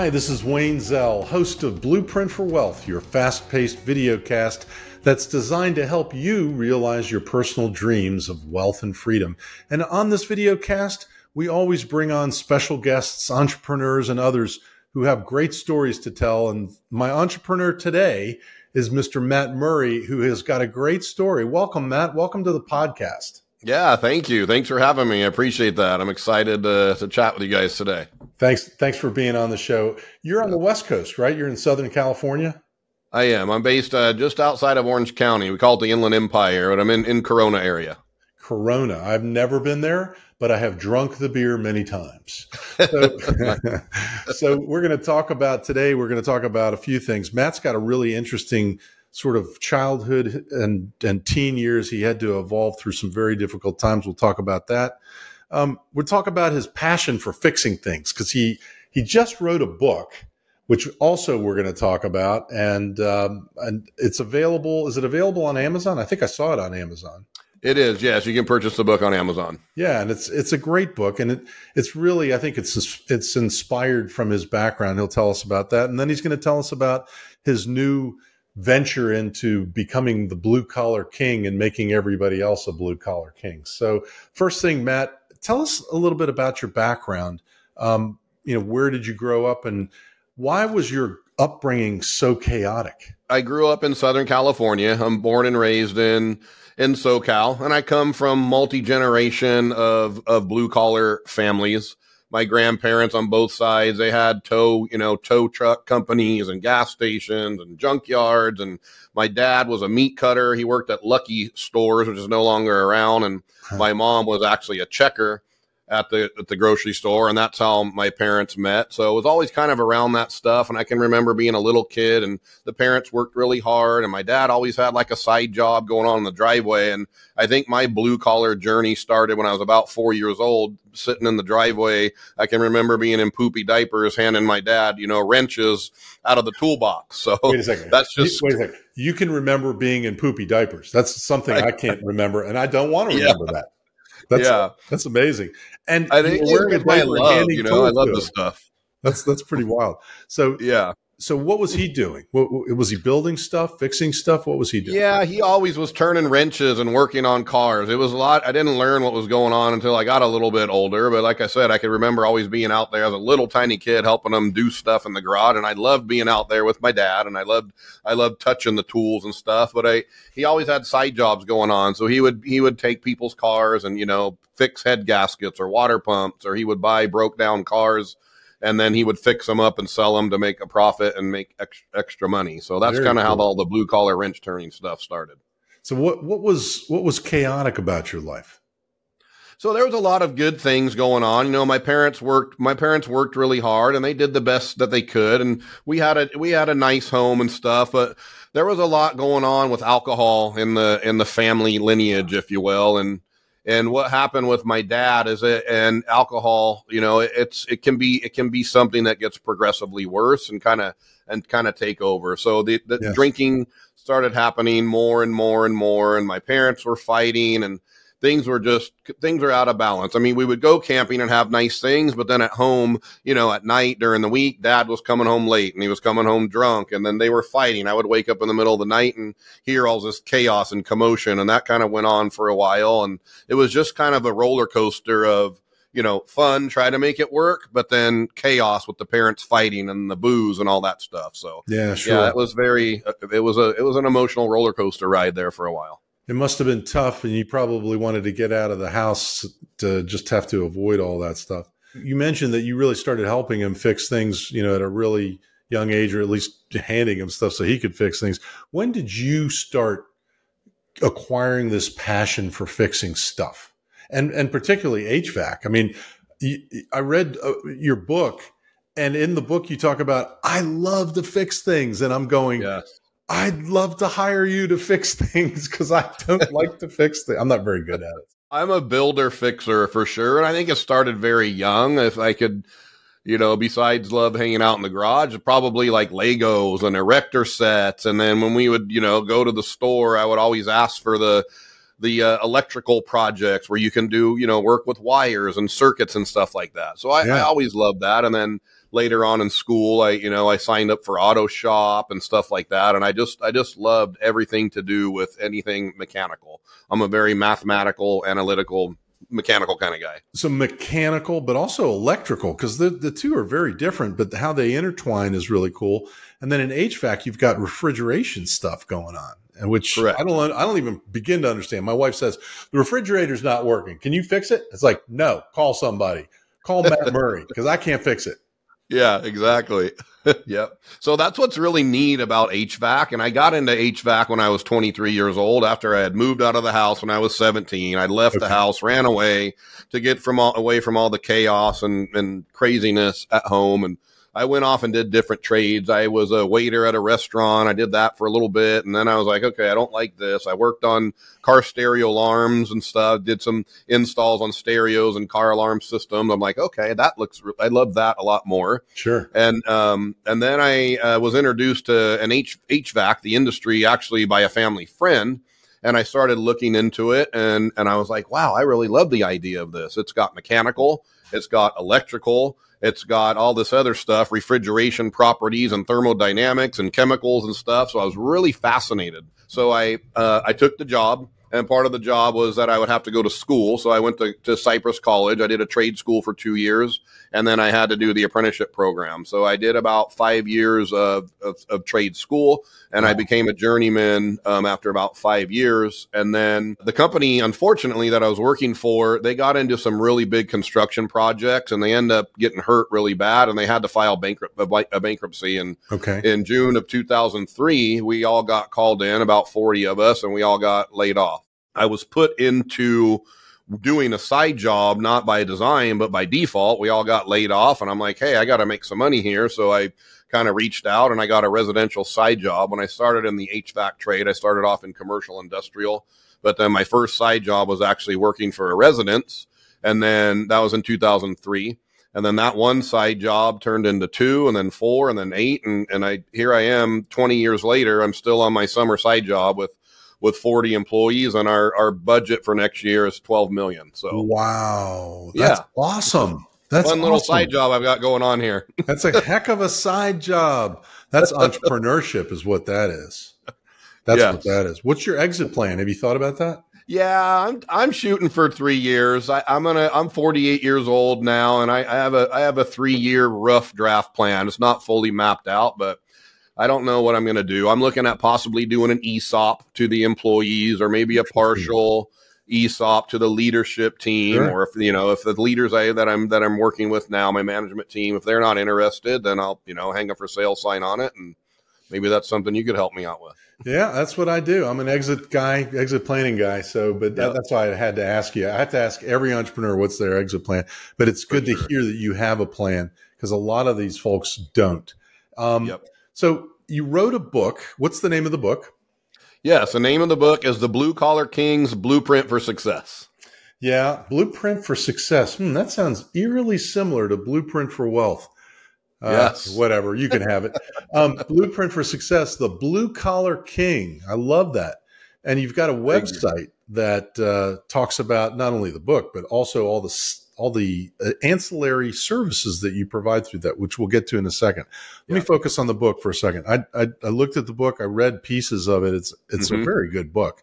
Hi, this is Wayne Zell, host of Blueprint for Wealth, your fast paced video cast that's designed to help you realize your personal dreams of wealth and freedom. And on this video cast, we always bring on special guests, entrepreneurs, and others who have great stories to tell. And my entrepreneur today is Mr. Matt Murray, who has got a great story. Welcome, Matt. Welcome to the podcast. Yeah, thank you. Thanks for having me. I appreciate that. I'm excited uh, to chat with you guys today. Thanks. Thanks for being on the show. You're on the West Coast, right? You're in Southern California. I am. I'm based uh, just outside of Orange County. We call it the Inland Empire, but I'm in in Corona area. Corona. I've never been there, but I have drunk the beer many times. So, so we're going to talk about today. We're going to talk about a few things. Matt's got a really interesting sort of childhood and and teen years. He had to evolve through some very difficult times. We'll talk about that. Um, we'll talk about his passion for fixing things because he he just wrote a book, which also we're going to talk about, and um, and it's available. Is it available on Amazon? I think I saw it on Amazon. It is, yes. You can purchase the book on Amazon. Yeah, and it's it's a great book, and it it's really I think it's it's inspired from his background. He'll tell us about that, and then he's going to tell us about his new venture into becoming the blue collar king and making everybody else a blue collar king. So, first thing, Matt, tell us a little bit about your background. Um, you know, where did you grow up, and why was your upbringing so chaotic? I grew up in Southern California. I'm born and raised in in SoCal, and I come from multi generation of of blue collar families my grandparents on both sides they had tow you know tow truck companies and gas stations and junkyards and my dad was a meat cutter. He worked at lucky stores which is no longer around and my mom was actually a checker at the at the grocery store, and that's how my parents met. So it was always kind of around that stuff. And I can remember being a little kid, and the parents worked really hard, and my dad always had like a side job going on in the driveway. And I think my blue collar journey started when I was about four years old, sitting in the driveway. I can remember being in poopy diapers, handing my dad, you know, wrenches out of the toolbox. So wait a second. That's just wait a second. You can remember being in poopy diapers. That's something I, I can't remember, and I don't want to remember yeah. that. That's, yeah, that's amazing. And I think it's my love. You know, I love the stuff. That's that's pretty wild. So yeah, so what was he doing? Was he building stuff, fixing stuff? What was he doing? Yeah, he always was turning wrenches and working on cars. It was a lot. I didn't learn what was going on until I got a little bit older. But like I said, I can remember always being out there as a little tiny kid, helping him do stuff in the garage. And I loved being out there with my dad, and I loved I loved touching the tools and stuff. But I he always had side jobs going on, so he would he would take people's cars and you know fix head gaskets or water pumps, or he would buy broke down cars and then he would fix them up and sell them to make a profit and make ex- extra money. So that's kind of cool. how all the blue collar wrench turning stuff started. So what what was what was chaotic about your life? So there was a lot of good things going on. You know, my parents worked my parents worked really hard and they did the best that they could and we had a we had a nice home and stuff, but there was a lot going on with alcohol in the in the family lineage, if you will, and and what happened with my dad is it and alcohol you know it's it can be it can be something that gets progressively worse and kind of and kind of take over so the, the yes. drinking started happening more and more and more and my parents were fighting and things were just things are out of balance. I mean, we would go camping and have nice things, but then at home, you know, at night during the week, dad was coming home late and he was coming home drunk and then they were fighting. I would wake up in the middle of the night and hear all this chaos and commotion and that kind of went on for a while and it was just kind of a roller coaster of you know, fun, try to make it work, but then chaos with the parents fighting and the booze and all that stuff. So yeah, sure. yeah, it was very, it was a, it was an emotional roller coaster ride there for a while it must have been tough and you probably wanted to get out of the house to just have to avoid all that stuff. You mentioned that you really started helping him fix things you know at a really young age or at least handing him stuff so he could fix things. When did you start acquiring this passion for fixing stuff? And and particularly hvac i mean i read uh, your book and in the book you talk about i love to fix things and i'm going yes I'd love to hire you to fix things because I don't like to fix things. I'm not very good at it. I'm a builder fixer for sure. And I think it started very young. If I could, you know, besides love hanging out in the garage, probably like Legos and erector sets. And then when we would, you know, go to the store, I would always ask for the, the uh, electrical projects where you can do, you know, work with wires and circuits and stuff like that. So I, yeah. I always loved that. And then later on in school, I, you know, I signed up for auto shop and stuff like that. And I just, I just loved everything to do with anything mechanical. I'm a very mathematical, analytical, mechanical kind of guy. So mechanical, but also electrical, because the, the two are very different, but how they intertwine is really cool. And then in HVAC, you've got refrigeration stuff going on. And which Correct. I don't, I don't even begin to understand. My wife says the refrigerator's not working. Can you fix it? It's like, no, call somebody, call Matt Murray because I can't fix it. Yeah, exactly. yep. So that's what's really neat about HVAC. And I got into HVAC when I was 23 years old after I had moved out of the house when I was 17. I left okay. the house, ran away to get from all, away from all the chaos and, and craziness at home and I went off and did different trades. I was a waiter at a restaurant. I did that for a little bit. And then I was like, okay, I don't like this. I worked on car stereo alarms and stuff, did some installs on stereos and car alarm systems. I'm like, okay, that looks, I love that a lot more. Sure. And, um, and then I uh, was introduced to an H- HVAC, the industry actually by a family friend and I started looking into it and and I was like, wow, I really love the idea of this. It's got mechanical, it's got electrical, it's got all this other stuff, refrigeration properties and thermodynamics and chemicals and stuff. So I was really fascinated. So I uh, I took the job and part of the job was that I would have to go to school. So I went to, to Cypress College. I did a trade school for two years, and then I had to do the apprenticeship program. So I did about five years of, of, of trade school, and wow. I became a journeyman um, after about five years. And then the company, unfortunately, that I was working for, they got into some really big construction projects, and they end up getting hurt really bad, and they had to file bankrupt a bankruptcy. And okay. in June of 2003, we all got called in, about 40 of us, and we all got laid off. I was put into doing a side job, not by design, but by default. We all got laid off, and I'm like, hey, I got to make some money here. So I kind of reached out and I got a residential side job. When I started in the HVAC trade, I started off in commercial industrial, but then my first side job was actually working for a residence. And then that was in 2003. And then that one side job turned into two and then four and then eight. And, and I, here I am 20 years later. I'm still on my summer side job with with 40 employees and our, our budget for next year is 12 million. So wow, that's yeah. awesome. That's one little side job I've got going on here. that's a heck of a side job. That's entrepreneurship is what that is. That's yes. what that is. What's your exit plan? Have you thought about that? Yeah, I'm I'm shooting for three years. I, am gonna I'm 48 years old now, and I, I have a I have a three year rough draft plan. It's not fully mapped out, but I don't know what I'm going to do. I'm looking at possibly doing an ESOP to the employees or maybe a partial ESOP to the leadership team sure. or if you know if the leaders I that I'm that I'm working with now my management team if they're not interested then I'll you know hang a for sale sign on it and maybe that's something you could help me out with. Yeah, that's what I do. I'm an exit guy, exit planning guy. So, but that, that's why I had to ask you. I have to ask every entrepreneur what's their exit plan. But it's good sure. to hear that you have a plan because a lot of these folks don't. Um, yep. So you wrote a book. What's the name of the book? Yes, the name of the book is The Blue Collar King's Blueprint for Success. Yeah, Blueprint for Success. Hmm, that sounds eerily similar to Blueprint for Wealth. Uh, yes. Whatever, you can have it. Um, Blueprint for Success, The Blue Collar King. I love that. And you've got a website that uh, talks about not only the book, but also all the all the uh, ancillary services that you provide through that, which we'll get to in a second. Let yeah. me focus on the book for a second. I, I, I, looked at the book, I read pieces of it. It's it's mm-hmm. a very good book,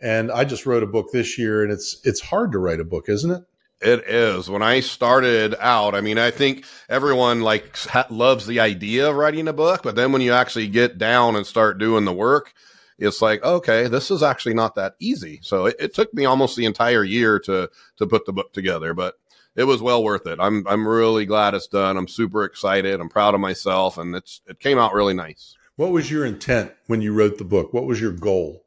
and I just wrote a book this year, and it's it's hard to write a book, isn't it? It is. When I started out, I mean, I think everyone like ha- loves the idea of writing a book, but then when you actually get down and start doing the work, it's like okay this is actually not that easy so it, it, took me almost the entire year to to put the book together but it was well worth it. I'm I'm really glad it's done. I'm super excited. I'm proud of myself, and it's it came out really nice. What was your intent when you wrote the book? What was your goal?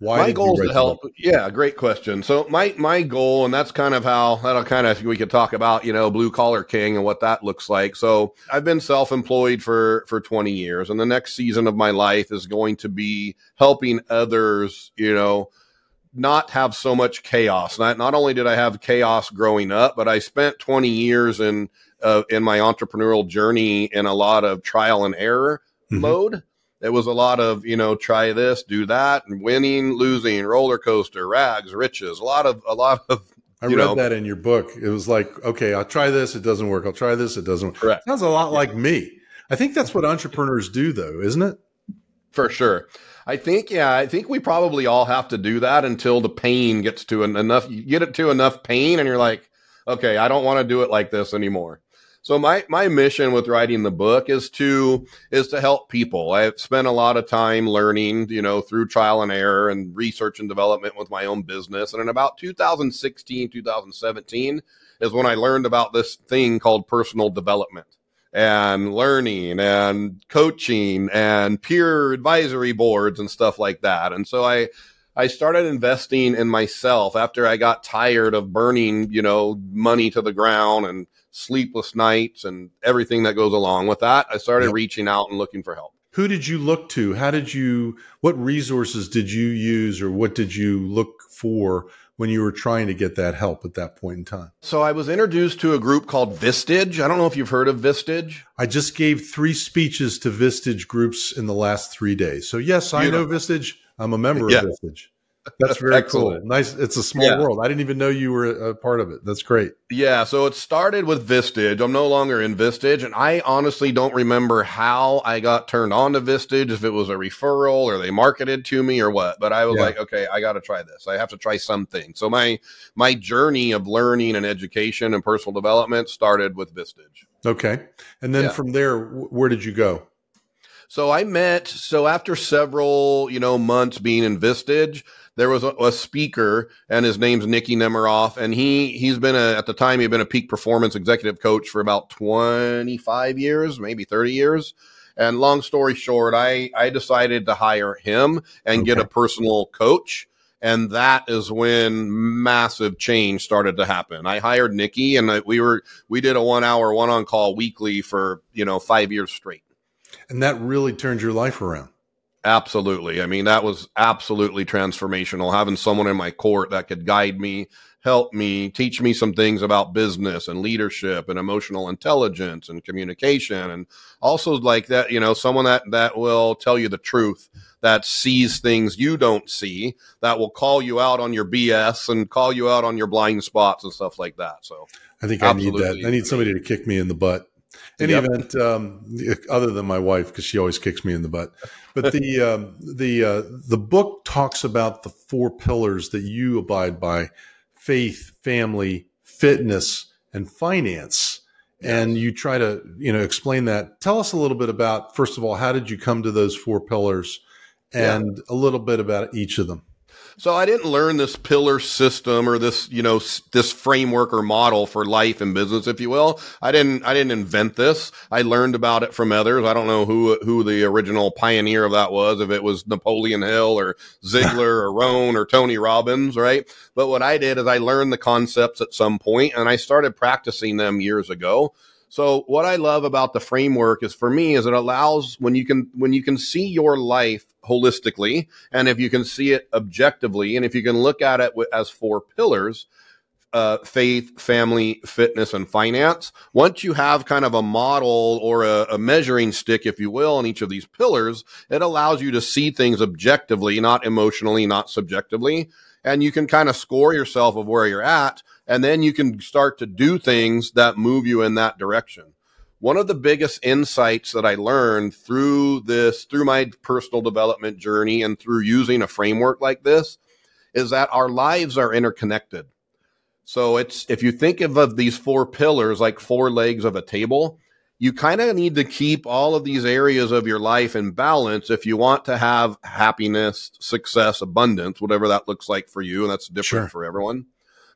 Why my goal is to help. Yeah, great question. So my my goal, and that's kind of how that'll kind of we could talk about, you know, blue collar king and what that looks like. So I've been self employed for for 20 years, and the next season of my life is going to be helping others, you know, not have so much chaos. Not, not only did I have chaos growing up, but I spent 20 years in uh, in my entrepreneurial journey in a lot of trial and error mm-hmm. mode. It was a lot of you know try this, do that, and winning, losing, roller coaster, rags, riches. A lot of a lot of I read know, that in your book. It was like, okay, I'll try this. It doesn't work. I'll try this. It doesn't work. Correct. Sounds a lot yeah. like me. I think that's what entrepreneurs do, though, isn't it? For sure. I think, yeah, I think we probably all have to do that until the pain gets to an, enough. You get it to enough pain, and you're like, okay, I don't want to do it like this anymore. So my my mission with writing the book is to is to help people. I've spent a lot of time learning, you know, through trial and error and research and development with my own business. And in about 2016, 2017 is when I learned about this thing called personal development and learning and coaching and peer advisory boards and stuff like that. And so I I started investing in myself after I got tired of burning, you know, money to the ground and sleepless nights and everything that goes along with that. I started yep. reaching out and looking for help. Who did you look to? How did you, what resources did you use or what did you look for when you were trying to get that help at that point in time? So I was introduced to a group called Vistage. I don't know if you've heard of Vistage. I just gave three speeches to Vistage groups in the last three days. So yes, I know Vistage. I'm a member yeah. of Vistage. That's very cool. Nice. It's a small yeah. world. I didn't even know you were a part of it. That's great. Yeah. So it started with Vistage. I'm no longer in Vistage, and I honestly don't remember how I got turned on to Vistage. If it was a referral or they marketed to me or what. But I was yeah. like, okay, I got to try this. I have to try something. So my my journey of learning and education and personal development started with Vistage. Okay, and then yeah. from there, where did you go? So I met. So after several, you know, months being in Vistage there was a, a, speaker and his name's Nicky Nemiroff. And he, he's been a, at the time, he'd been a peak performance executive coach for about 25 years, maybe 30 years. And long story short, I, I decided to hire him and okay. get a personal coach. And that is when massive change started to happen. I hired Nicky and uh, we were, we did a one hour one on call weekly for, you know, five years straight. And that really turned your life around. Absolutely. I mean, that was absolutely transformational. Having someone in my court that could guide me, help me, teach me some things about business and leadership and emotional intelligence and communication. And also like that, you know, someone that, that will tell you the truth, that sees things you don't see, that will call you out on your BS and call you out on your blind spots and stuff like that. So I think I need that. I need somebody to kick me in the butt any yep. event, um, other than my wife, because she always kicks me in the butt. But the um, the uh, the book talks about the four pillars that you abide by: faith, family, fitness, and finance. And you try to you know explain that. Tell us a little bit about first of all, how did you come to those four pillars, and yeah. a little bit about each of them. So I didn't learn this pillar system or this, you know, this framework or model for life and business, if you will. I didn't, I didn't invent this. I learned about it from others. I don't know who, who the original pioneer of that was, if it was Napoleon Hill or Ziglar or Rohn or Tony Robbins, right? But what I did is I learned the concepts at some point and I started practicing them years ago. So what I love about the framework is for me is it allows when you can when you can see your life holistically and if you can see it objectively and if you can look at it as four pillars uh, faith, family, fitness, and finance. Once you have kind of a model or a, a, measuring stick, if you will, on each of these pillars, it allows you to see things objectively, not emotionally, not subjectively. And you can kind of score yourself of where you're at. And then you can start to do things that move you in that direction one of the biggest insights that I learned through this, through my personal development journey and through using a framework like this is that our lives are interconnected. So it's, if you think of, of these four pillars like four legs of a table, you kind of need to keep all of these areas of your life in balance if you want to have happiness, success, abundance, whatever that looks like for you. And that's different sure. for everyone.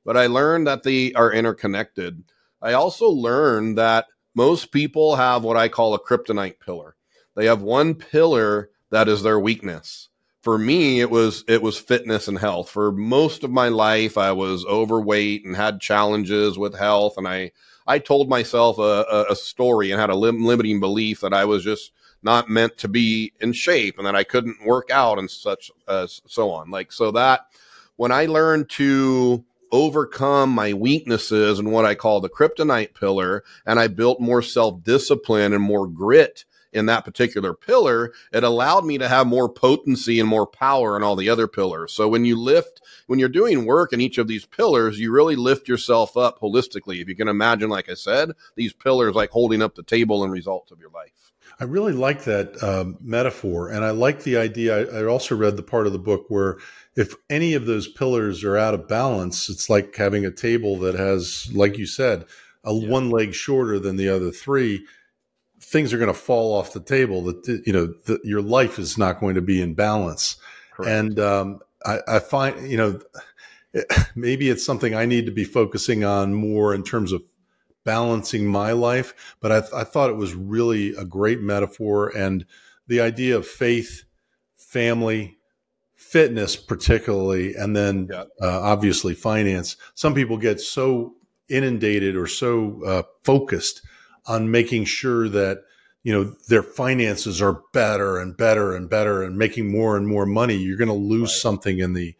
But I learned that they are interconnected. I also learned that most people have what I call a kryptonite pillar. They have one pillar that is their weakness. For me, it was it was fitness and health. For most of my life, I was overweight and had challenges with health, and I I told myself a, a story and had a lim- limiting belief that I was just not meant to be in shape and that I couldn't work out and such uh, as so on. Like so that when I learned to overcome my weaknesses and what I call the kryptonite pillar. And I built more self discipline and more grit in that particular pillar, it allowed me to have more potency and more power in all the other pillars. So when you lift, when you're doing work in each of these pillars, you really lift yourself up holistically. If you can imagine, like I said, these pillars like holding up the table and results of your life. I really like that um, metaphor. And I like the idea. I, I also read the part of the book where if any of those pillars are out of balance, it's like having a table that has, like you said, a yeah. one leg shorter than the other three things are going to fall off the table that you know the, your life is not going to be in balance Correct. and um, I, I, find you know maybe it's something i need to be focusing on more in terms of balancing my life but I, I thought it was really a great metaphor and the idea of faith family fitness particularly and then yeah. uh, obviously finance some people get so inundated or so uh, focused on making sure that you know their finances are better and better and better and making more and more money you're going to lose right. something in the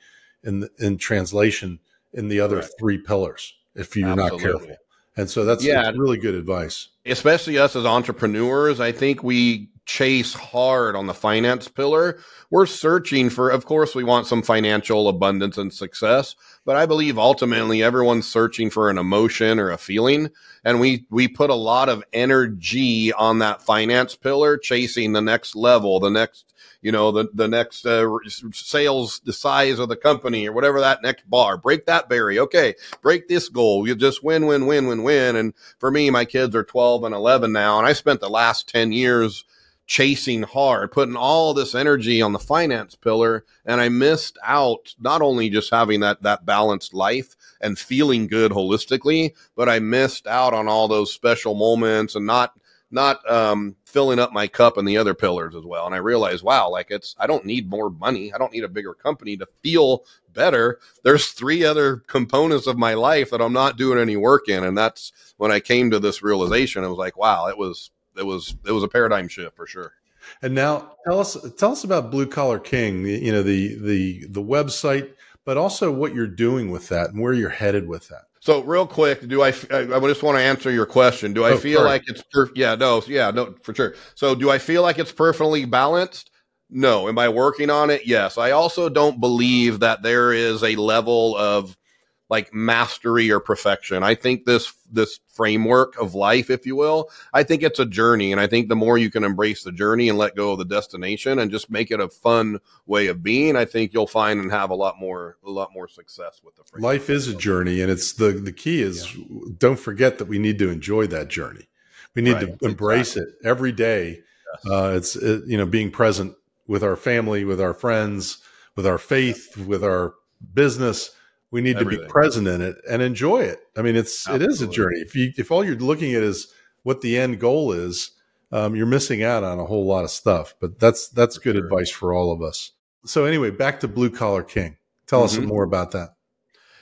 in the, in translation in the other right. three pillars if you're Absolutely. not careful and so that's, yeah, that's really good advice especially us as entrepreneurs i think we chase hard on the finance pillar. We're searching for, of course, we want some financial abundance and success, but I believe ultimately everyone's searching for an emotion or a feeling. And we, we put a lot of energy on that finance pillar, chasing the next level, the next, you know, the, the next uh, sales, the size of the company or whatever that next bar, break that berry. Okay. Break this goal. You just win, win, win, win, win. And for me, my kids are 12 and 11 now. And I spent the last 10 years chasing hard, putting all this energy on the finance pillar, and I missed out not only just having that that balanced life and feeling good holistically, but I missed out on all those special moments and not not um, filling up my cup in the other pillars as well. And I realized, wow, like it's I don't need more money, I don't need a bigger company to feel better. There's three other components of my life that I'm not doing any work in, and that's when I came to this realization. It was like, wow, it was it was it was a paradigm shift for sure. And now tell us tell us about Blue Collar King. You know the the the website, but also what you're doing with that and where you're headed with that. So real quick, do I? I just want to answer your question. Do I oh, feel like it's per- yeah no yeah no for sure. So do I feel like it's perfectly balanced? No. Am I working on it? Yes. I also don't believe that there is a level of like mastery or perfection. I think this this framework of life, if you will, I think it's a journey, and I think the more you can embrace the journey and let go of the destination and just make it a fun way of being, I think you'll find and have a lot more a lot more success with the framework. Life is a journey, and it's the the key is yeah. don't forget that we need to enjoy that journey. We need right, to embrace exactly. it every day. Yes. Uh, it's it, you know being present with our family, with our friends, with our faith, with our business we need Everything. to be present in it and enjoy it. I mean, it's Absolutely. it is a journey. If you if all you're looking at is what the end goal is, um, you're missing out on a whole lot of stuff. But that's that's for good sure. advice for all of us. So anyway, back to Blue Collar King. Tell mm-hmm. us some more about that.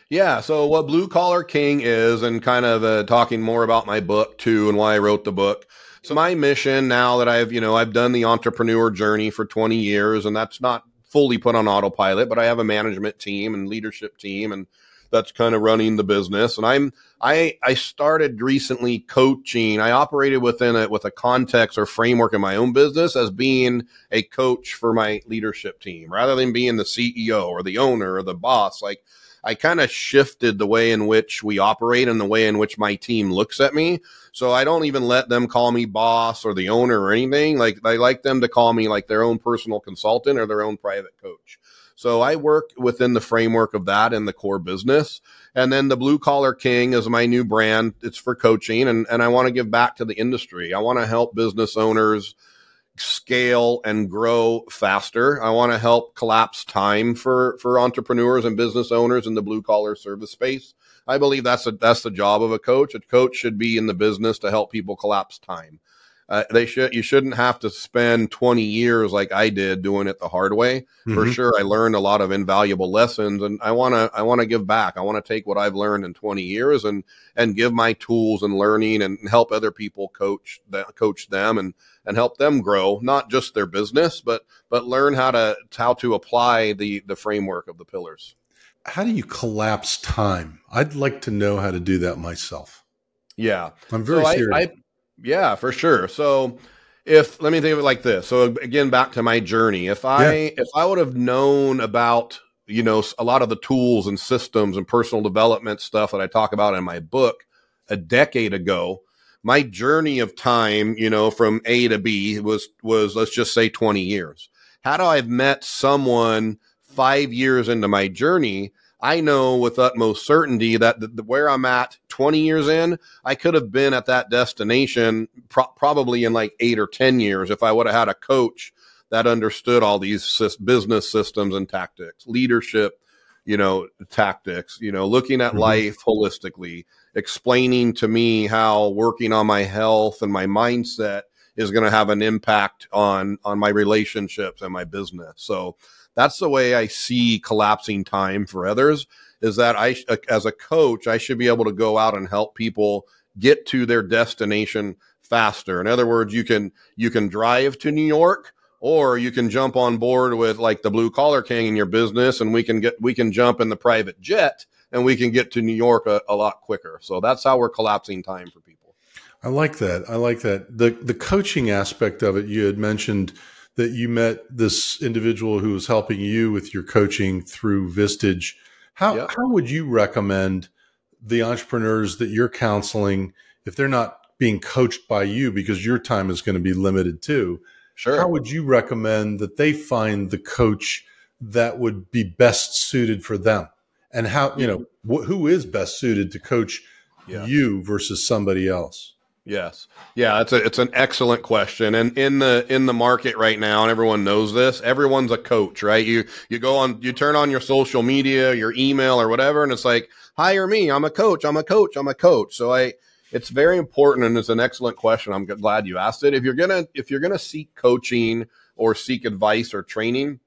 Yeah. So what Blue Collar King is, and kind of uh, talking more about my book too, and why I wrote the book. So my mission now that I've you know I've done the entrepreneur journey for 20 years, and that's not fully put on autopilot, but I have a management team and leadership team and that's kind of running the business. And I'm I I started recently coaching. I operated within it with a context or framework in my own business as being a coach for my leadership team rather than being the CEO or the owner or the boss. Like I kind of shifted the way in which we operate and the way in which my team looks at me. So I don't even let them call me boss or the owner or anything. Like I like them to call me like their own personal consultant or their own private coach. So I work within the framework of that in the core business. And then the Blue Collar King is my new brand. It's for coaching and, and I want to give back to the industry. I want to help business owners scale and grow faster. I want to help collapse time for for entrepreneurs and business owners in the blue collar service space. I believe that's a, that's the job of a coach. A coach should be in the business to help people collapse time. Uh, they should you shouldn't have to spend 20 years like I did doing it the hard way. Mm-hmm. For sure I learned a lot of invaluable lessons and I want to I want to give back. I want to take what I've learned in 20 years and and give my tools and learning and help other people coach that coach them and and help them grow not just their business but but learn how to how to apply the the framework of the pillars. How do you collapse time? I'd like to know how to do that myself. Yeah. I'm very so serious. I, I, yeah, for sure. So if let me think of it like this. So again, back to my journey. If I Yeah. if I would have known about you know a lot of the tools and systems and personal development stuff that I talk about in my book a decade ago, my journey of time, you know, from A to B was was let's just say twenty years. How do I have met someone five years into my journey, I know with utmost certainty that the, the, where I'm at 20 years in, I could have been at that destination pro- probably in like eight or 10 years if I would have had a coach that understood all these business systems and tactics, leadership, you know, tactics, you know, looking at Mhm. life holistically, explaining to me how working on my health and my mindset is going to have an impact on on my relationships and my business. So that's the way I see collapsing time for others is that I uh, as a coach I should be able to go out and help people get to their destination faster. In other words, you can you can drive to New York or you can jump on board with like the blue collar king in your business and we can get we can jump in the private jet and we can get to New York a, a lot quicker. So that's how we're collapsing time for people. I like that. I like that. The the coaching aspect of it, you had mentioned that you met this individual who was helping you with your coaching through Vistage. How Yeah. how would you recommend the entrepreneurs that you're counseling if they're not being coached by you because your time is going to be limited too? Sure. How would you recommend that they find the coach that would be best suited for them? And how, you know, mm-hmm. wh- who is best suited to coach Yeah. you versus somebody else? Yes. Yeah, it's a it's an excellent question. And in the in the market right now, and everyone knows this, everyone's a coach, right? You you go on you turn on your social media, your email or whatever, and it's like, hire me, I'm a coach, I'm a coach, I'm a coach. So I it's very important and it's an excellent question. I'm glad you asked it. If you're gonna if you're gonna seek coaching or seek advice or training,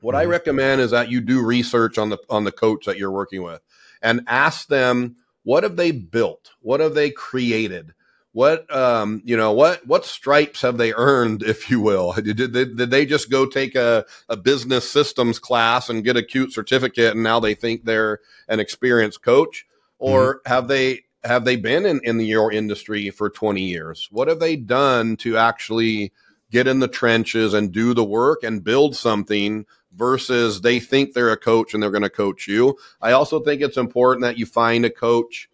what I Mhm. recommend is that you do research on the on the coach that you're working with and ask them what have they built? What have they created? what um you know what what stripes have they earned if you will did, did, did they just go take a, a business systems class and get a cute certificate and now they think they're an experienced coach or have they have they been in, in your industry for 20 years what have they done to actually get in the trenches and do the work and build something versus they think they're a coach and they're going to coach you i also think it's important that you find a coach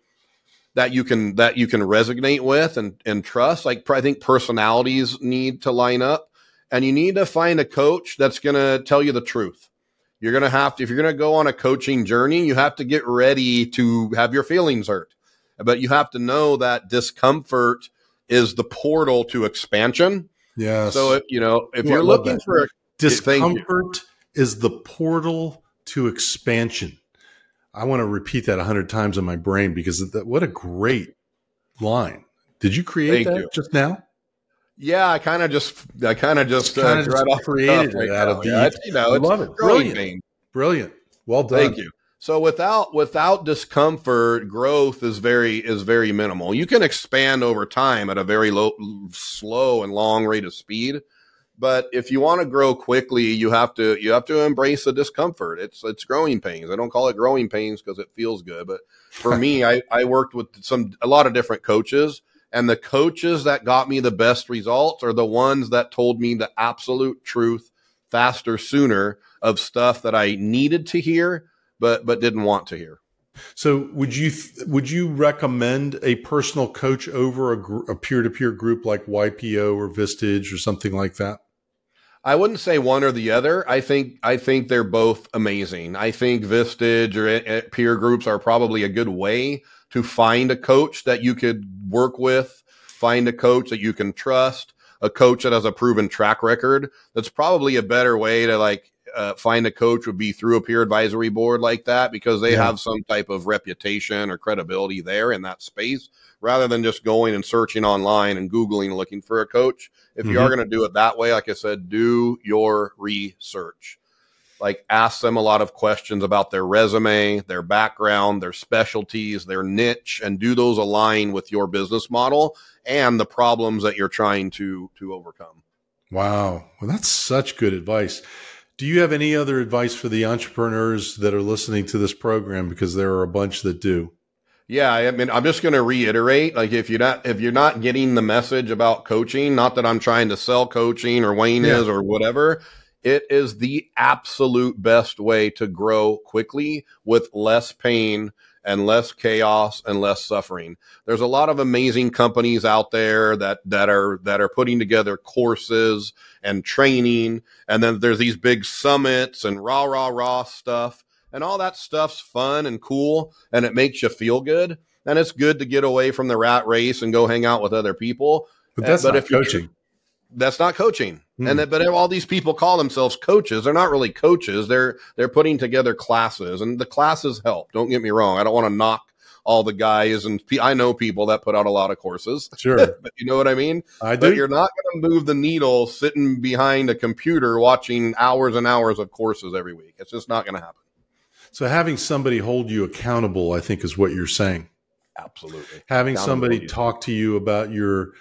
that you can that you can resonate with and and trust. Like I think personalities need to line up, and you need to find a coach that's going to tell you the truth. You're going to have to if you're going to go on a coaching journey, you have to get ready to have your feelings hurt, but you have to know that discomfort is the portal to expansion. Yeah. So if, you know if Ooh, you're looking that. for a discomfort is the portal to expansion. I want to repeat that a hundred times in my brain because that, what a great line. Did you create Thank that you. just now? Yeah, I kind of just, I kind of just, uh, just right off the created cuff it out now. of the- Yeah, it's, you know, I it's love it. Brilliant. Brilliant. Well done. Thank you. So without without discomfort, growth is very is very minimal. You can expand over time at a very low, slow and long rate of speed, but if you want to grow quickly, you have to you have to embrace the discomfort. It's it's growing pains. I don't call it growing pains because it feels good, but for me, I I worked with some a lot of different coaches, and the coaches that got me the best results are the ones that told me the absolute truth faster, sooner of stuff that I needed to hear but but didn't want to hear. So would you th- would you recommend a personal coach over a, gr- a peer-to-peer group like YPO or Vistage or something like that? I wouldn't say one or the other. I think I think they're both amazing. I think Vistage or uh, peer groups are probably a good way to find a coach that you could work with, find a coach that you can trust, a coach that has a proven track record. That's probably a better way to like uh, find a coach would be through a peer advisory board like that because they Yeah. have some type of reputation or credibility there in that space rather than just going and searching online and googling looking for a coach if you Mhm. are going to do it that way like i said do your research like ask them a lot of questions about their resume their background their specialties their niche and do those align with your business model and the problems that you're trying to to overcome Wow. Well, that's such good advice. Do you have any other advice for the entrepreneurs that are listening to this program? Because there are a bunch that do. Yeah, I mean, I'm just going to reiterate, like if you're not if you're not getting the message about coaching, not that I'm trying to sell coaching or Wayne yeah. is or whatever, it is the absolute best way to grow quickly with less pain and less chaos and less suffering. There's a lot of amazing companies out there that that are that are putting together courses and training and then there's these big summits and rah rah rah stuff and all that stuff's fun and cool and it makes you feel good and it's good to get away from the rat race and go hang out with other people. But that's but not if coaching. That's not coaching mm. and that, but all these people call themselves coaches they're not really coaches they're they're putting together classes and the classes help don't get me wrong i don't want to knock all the guys and I know people that put out a lot of courses. Sure. But you know what I mean? I do. But you're not going to move the needle sitting behind a computer watching hours and hours of courses every week. It's just not going to happen. So having somebody hold you accountable, I think, is what you're saying. Absolutely. Having somebody talk to you about your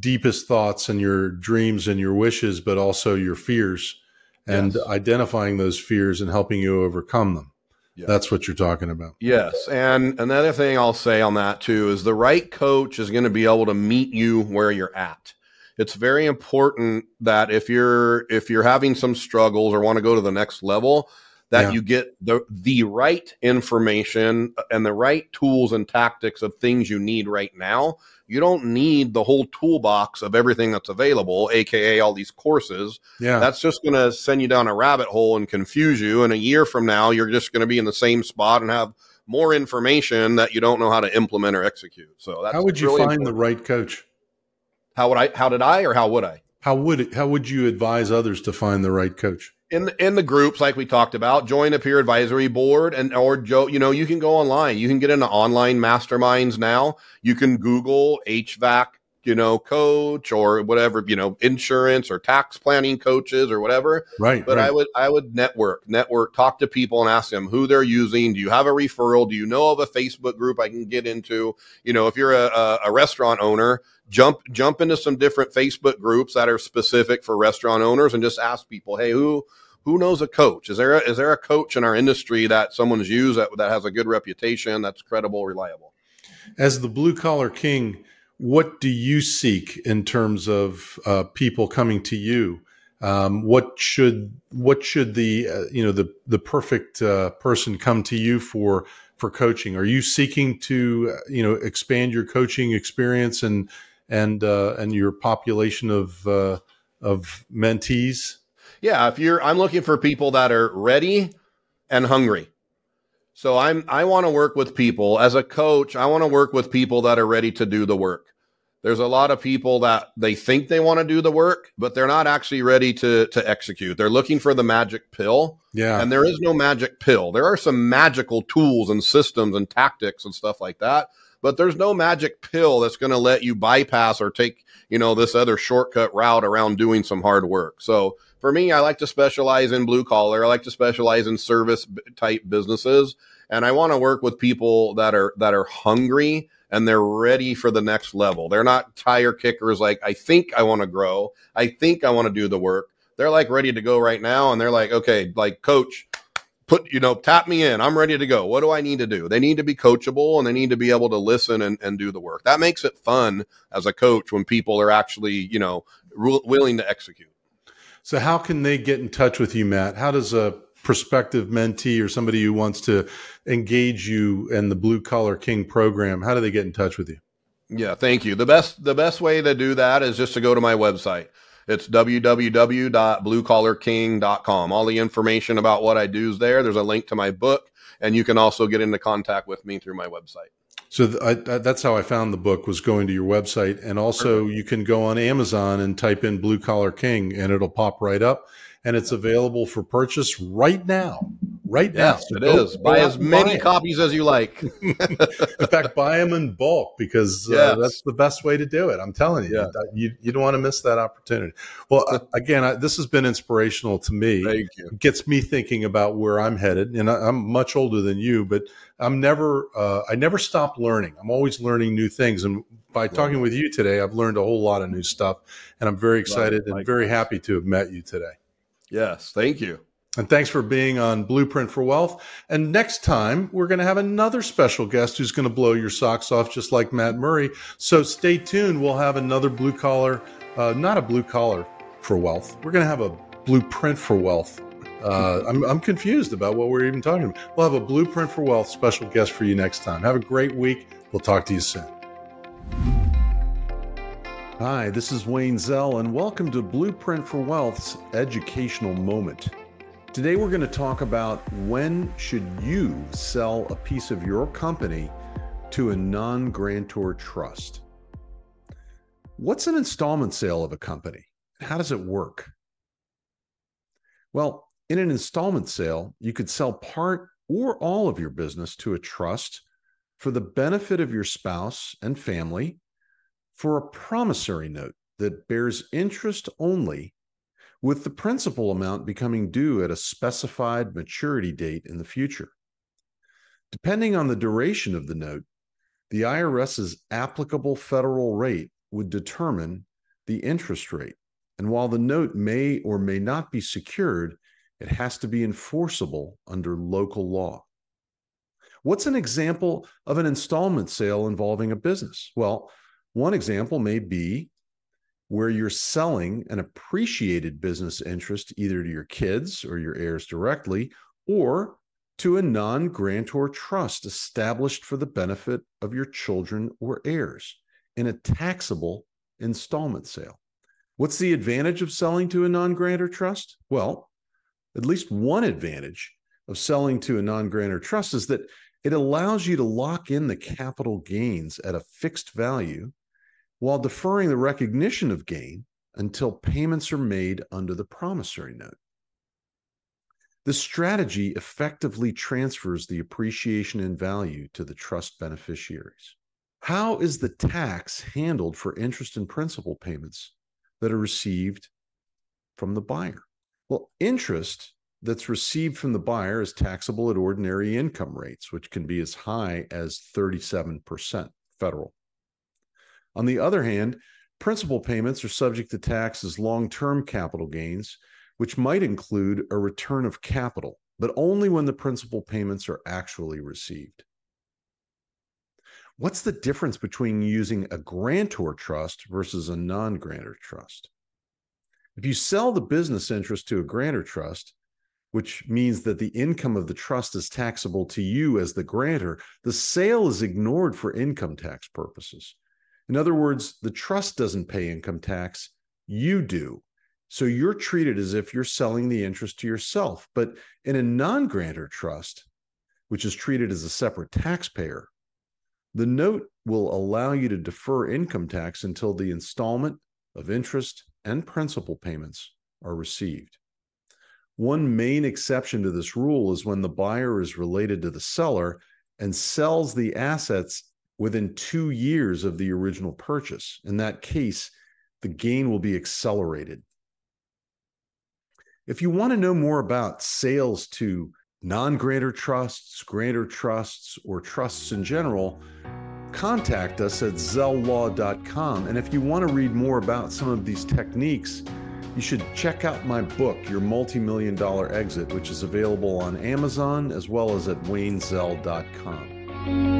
deepest thoughts and your dreams and your wishes, but also your fears and yes. identifying those fears and helping you overcome them. Yes. That's what you're talking about. Yes. And another thing I'll say on that too is the right coach is going to be able to meet you where you're at. It's very important that if you're if you're having some struggles or want to go to the next level, that yeah. you get the the right information and the right tools and tactics of things you need right now. You don't need the whole toolbox of everything that's available, aka all these courses. Yeah. That's just going to send you down a rabbit hole and confuse you and a year from now you're just going to be in the same spot and have more information that you don't know how to implement or execute. So that's How would you really find important. the right coach? How would I how did I or how would I? How would it, how would you advise others to find the right coach? In the, in the groups like we talked about join a peer advisory board and or joe you know you can go online. You can get into online masterminds now. You can google hvac you know coach or whatever you know insurance or tax planning coaches or whatever. Right but right. i would i would network network talk to people and ask them who they're using. Do you have a referral? Do you know of a facebook group i can get into? You know if you're a, a restaurant owner jump jump into some different Facebook groups that are specific for restaurant owners and just ask people, hey, who who knows a coach? Is there a, is there a coach in our industry that someone's used that, that has a good reputation, that's credible, reliable? As the blue collar king, what do you seek in terms of uh, people coming to you? Um, what should what should the uh, you know the the perfect uh, person come to you for for coaching? Are you seeking to uh, you know expand your coaching experience and and uh, and your population of uh, of mentees? Yeah, if you're, I'm looking for people that are ready and hungry. So I'm, I want to work with people as a coach. I want to work with people that are ready to do the work. There's a lot of people that they think they want to do the work, but they're not actually ready to to execute. They're looking for the magic pill. Yeah. And there is no magic pill. There are some magical tools and systems and tactics and stuff like that but there's no magic pill that's going to let you bypass or take, you know, this other shortcut route around doing some hard work. So for me, I like to specialize in blue collar. I like to specialize in service type businesses and I want to work with people that are, that are hungry and they're ready for the next level. They're not tire kickers like, I think I want to grow. I think I want to do the work. They're like ready to go right now. And they're like, okay, like coach, put, you know, tap me in. I'm ready to go. What do I need to do? They need to be coachable and they need to be able to listen and, and do the work. That makes it fun as a coach when people are actually, you know, willing to execute. So, how can they get in touch with you, Matt? How does a prospective mentee or somebody who wants to engage you in the Blue Collar King program, how do they get in touch with you? Yeah, thank you. The best the best way to do that is just to go to my website. It's www.bluecollarking.com. All the information about what I do is there. There's a link to my book, and you can also get into contact with me through my website. So th- I, that's how I found the book was going to your website, and also Perfect. you can go on Amazon and type in "Blue Collar King" and it'll pop right up, and it's available for purchase right now right now. Yes, so it is. Buy as many buy copies as you like. in fact, buy them in bulk because uh, that's the best way to do it. I'm telling you, yeah. you, you don't want to miss that opportunity. Well, uh, again, I, this has been inspirational to me. Thank you. It gets me thinking about where I'm headed, and I, am much older than you, but I'm never, uh, I never stop learning. I'm always learning new things, and by talking with you today, I've learned a whole lot of new stuff, and I'm very excited and very happy to have met you today. Yes, thank you. And thanks for being on Blueprint for Wealth. And next time, we're going to have another special guest who's going to blow your socks off, just like Matt Murray. So stay tuned. We'll have another blue collar, uh, not a blue collar for wealth. We're going to have a blueprint for wealth. Uh, I'm, I'm confused about what we're even talking about. We'll have a blueprint for wealth special guest for you next time. Have a great week. We'll talk to you soon. Hi, this is Wayne Zell, and welcome to Blueprint for Wealth's educational moment. Today we're going to talk about when should you sell a piece of your company to a non-grantor trust. What's an installment sale of a company? How does it work? Well, in an installment sale, you could sell part or all of your business to a trust for the benefit of your spouse and family for a promissory note that bears interest only with the principal amount becoming due at a specified maturity date in the future. Depending on the duration of the note, the IRS's applicable federal rate would determine the interest rate. And while the note may or may not be secured, it has to be enforceable under local law. What's an example of an installment sale involving a business? Well, one example may be where you're selling an appreciated business interest either to your kids or your heirs directly or to a non grantor trust established for the benefit of your children or heirs in a taxable installment sale. What's the advantage of selling to a non grantor trust? Well, at least one advantage of selling to a non grantor trust is that it allows you to lock in the capital gains at a fixed value while deferring the recognition of gain until payments are made under the promissory note. This strategy effectively transfers the appreciation in value to the trust beneficiaries. How is the tax handled for interest and principal payments that are received from the buyer? Well, interest that's received from the buyer is taxable at ordinary income rates, which can be as high as 37% federal. On the other hand, principal payments are subject to tax as long term capital gains, which might include a return of capital, but only when the principal payments are actually received. What's the difference between using a grantor trust versus a non grantor trust? If you sell the business interest to a grantor trust, which means that the income of the trust is taxable to you as the grantor, the sale is ignored for income tax purposes. In other words, the trust doesn't pay income tax, you do. So you're treated as if you're selling the interest to yourself. But in a non grantor trust, which is treated as a separate taxpayer, the note will allow you to defer income tax until the installment of interest and principal payments are received. One main exception to this rule is when the buyer is related to the seller and sells the assets within two years of the original purchase. In that case, the gain will be accelerated. If you want to know more about sales to non grantor trusts, grantor trusts, or trusts in general, contact us at zelllaw.com. And if you want to read more about some of these techniques, you should check out my book, Your Multi-Million Dollar Exit, which is available on Amazon as well as at waynezell.com.